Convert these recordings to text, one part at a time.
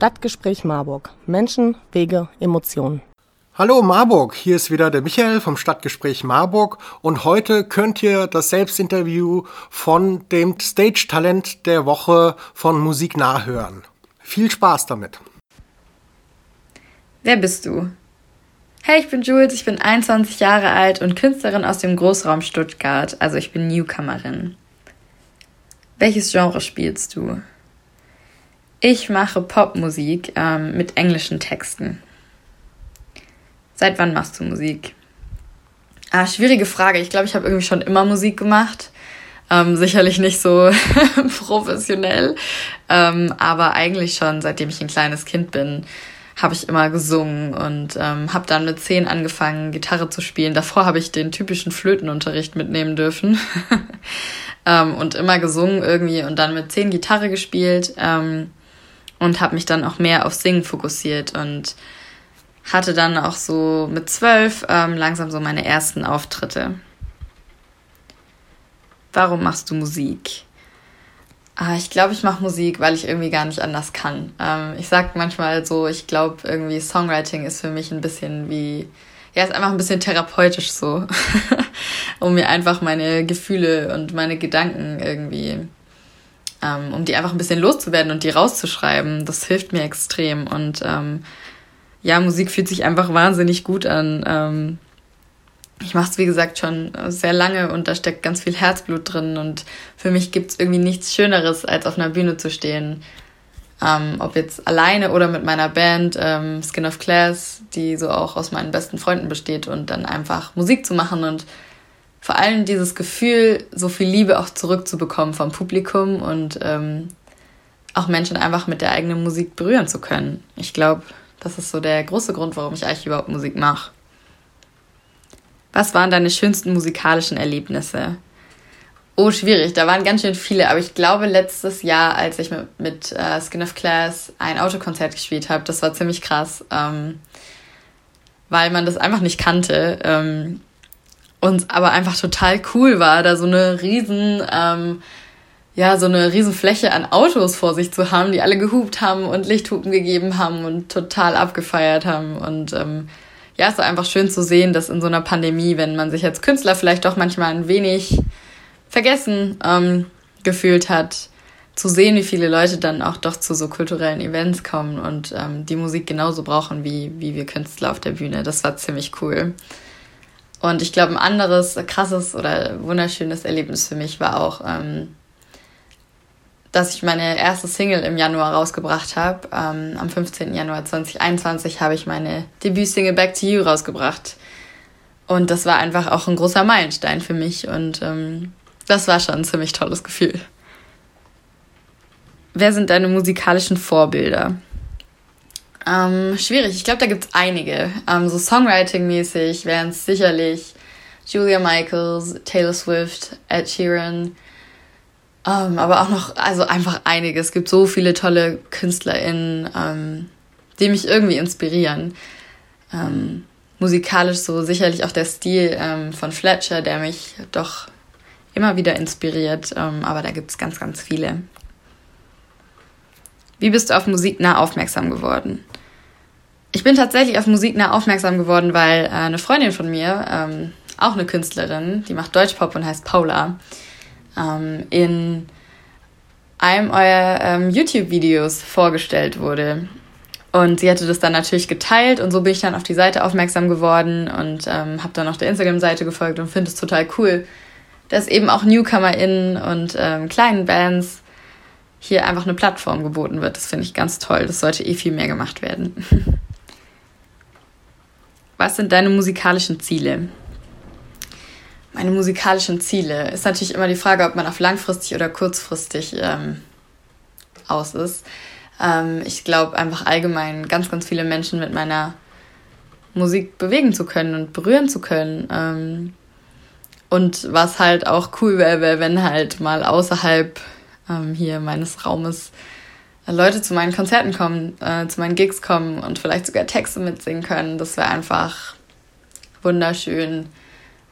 Stadtgespräch Marburg. Menschen, Wege, Emotionen. Hallo Marburg, hier ist wieder der Michael vom Stadtgespräch Marburg und heute könnt ihr das Selbstinterview von dem Stage-Talent der Woche von Musik nachhören. Viel Spaß damit. Wer bist du? Hey, ich bin Jules, ich bin 21 Jahre alt und Künstlerin aus dem Großraum Stuttgart, also ich bin Newcomerin. Welches Genre spielst du? Ich mache Popmusik ähm, mit englischen Texten. Seit wann machst du Musik? Ah, schwierige Frage. Ich glaube, ich habe irgendwie schon immer Musik gemacht. Ähm, sicherlich nicht so professionell, ähm, aber eigentlich schon, seitdem ich ein kleines Kind bin, habe ich immer gesungen und ähm, habe dann mit zehn angefangen, Gitarre zu spielen. Davor habe ich den typischen Flötenunterricht mitnehmen dürfen ähm, und immer gesungen irgendwie und dann mit zehn Gitarre gespielt. Ähm, und habe mich dann auch mehr auf Singen fokussiert und hatte dann auch so mit zwölf ähm, langsam so meine ersten Auftritte. Warum machst du Musik? Ah, ich glaube, ich mache Musik, weil ich irgendwie gar nicht anders kann. Ähm, ich sage manchmal so, ich glaube, irgendwie Songwriting ist für mich ein bisschen wie, ja, ist einfach ein bisschen therapeutisch so, um mir einfach meine Gefühle und meine Gedanken irgendwie ähm, um die einfach ein bisschen loszuwerden und die rauszuschreiben. Das hilft mir extrem. Und ähm, ja, Musik fühlt sich einfach wahnsinnig gut an. Ähm, ich mache es, wie gesagt, schon sehr lange und da steckt ganz viel Herzblut drin. Und für mich gibt es irgendwie nichts Schöneres, als auf einer Bühne zu stehen. Ähm, ob jetzt alleine oder mit meiner Band ähm, Skin of Class, die so auch aus meinen besten Freunden besteht und dann einfach Musik zu machen und vor allem dieses Gefühl, so viel Liebe auch zurückzubekommen vom Publikum und ähm, auch Menschen einfach mit der eigenen Musik berühren zu können. Ich glaube, das ist so der große Grund, warum ich eigentlich überhaupt Musik mache. Was waren deine schönsten musikalischen Erlebnisse? Oh, schwierig. Da waren ganz schön viele. Aber ich glaube, letztes Jahr, als ich mit, mit uh, Skin of Class ein Autokonzert gespielt habe, das war ziemlich krass, ähm, weil man das einfach nicht kannte. Ähm, und aber einfach total cool war, da so eine riesen, ähm, ja, so eine riesen Fläche an Autos vor sich zu haben, die alle gehupt haben und Lichthupen gegeben haben und total abgefeiert haben. Und ähm, ja, es war einfach schön zu sehen, dass in so einer Pandemie, wenn man sich als Künstler vielleicht doch manchmal ein wenig vergessen ähm, gefühlt hat, zu sehen, wie viele Leute dann auch doch zu so kulturellen Events kommen und ähm, die Musik genauso brauchen wie, wie wir Künstler auf der Bühne. Das war ziemlich cool. Und ich glaube, ein anderes krasses oder wunderschönes Erlebnis für mich war auch, ähm, dass ich meine erste Single im Januar rausgebracht habe. Ähm, am 15. Januar 2021 habe ich meine Debütsingle Back to You rausgebracht. Und das war einfach auch ein großer Meilenstein für mich und ähm, das war schon ein ziemlich tolles Gefühl. Wer sind deine musikalischen Vorbilder? Ähm, schwierig. Ich glaube, da gibt es einige. Ähm, so Songwriting-mäßig wären es sicherlich Julia Michaels, Taylor Swift, Ed Sheeran. Ähm, aber auch noch, also einfach einige. Es gibt so viele tolle KünstlerInnen, ähm, die mich irgendwie inspirieren. Ähm, musikalisch so sicherlich auch der Stil ähm, von Fletcher, der mich doch immer wieder inspiriert. aber da gibt es ganz, ganz viele. Wie bist du auf Musik nah aufmerksam geworden? Ich bin tatsächlich auf Musik nah aufmerksam geworden, weil äh, eine Freundin von mir, ähm, auch eine Künstlerin, die macht Deutschpop und heißt Paula, ähm, in einem eurer ähm, YouTube-Videos vorgestellt wurde. Und sie hatte das dann natürlich geteilt und so bin ich dann auf die Seite aufmerksam geworden und ähm, habe dann auch der Instagram-Seite gefolgt und finde es total cool, dass eben auch NewcomerInnen und ähm, kleinen Bands hier einfach eine Plattform geboten wird. Das finde ich ganz toll. Das sollte eh viel mehr gemacht werden. Was sind deine musikalischen Ziele? Meine musikalischen Ziele ist natürlich immer die Frage, ob man auf langfristig oder kurzfristig ähm, aus ist. Ähm, ich glaube einfach allgemein ganz, ganz viele Menschen mit meiner Musik bewegen zu können und berühren zu können. Ähm, und was halt auch cool wäre, wär, wenn halt mal außerhalb ähm, hier meines Raumes Leute zu meinen Konzerten kommen, äh, zu meinen Gigs kommen und vielleicht sogar Texte mitsingen können. Das wäre einfach wunderschön.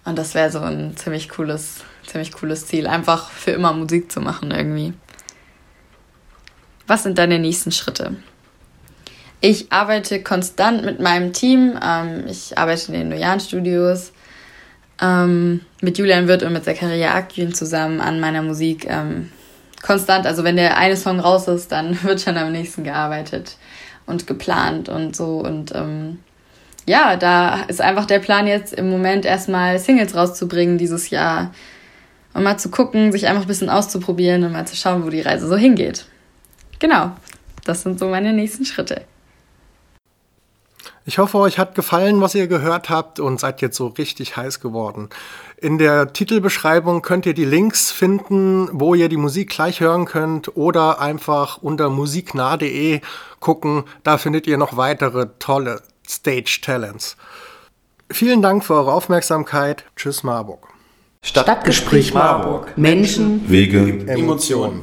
Und das wäre so ein ziemlich cooles, ziemlich cooles Ziel, einfach für immer Musik zu machen irgendwie. Was sind deine nächsten Schritte? Ich arbeite konstant mit meinem Team. Ähm, ich arbeite in den Noyan Studios ähm, mit Julian Wirth und mit Zakaria Akgün zusammen an meiner Musik. Ähm, konstant, also wenn der eine Song raus ist, dann wird schon am nächsten gearbeitet und geplant und so. Und ähm, ja, da ist einfach der Plan jetzt im Moment erstmal Singles rauszubringen dieses Jahr. Und mal zu gucken, sich einfach ein bisschen auszuprobieren und mal zu schauen, wo die Reise so hingeht. Genau, das sind so meine nächsten Schritte. Ich hoffe, euch hat gefallen, was ihr gehört habt und seid jetzt so richtig heiß geworden. In der Titelbeschreibung könnt ihr die Links finden, wo ihr die Musik gleich hören könnt oder einfach unter musiknah.de gucken. Da findet ihr noch weitere tolle Stage Talents. Vielen Dank für eure Aufmerksamkeit. Tschüss Marburg. Stadtgespräch Marburg. Menschen, Wege, Emotionen.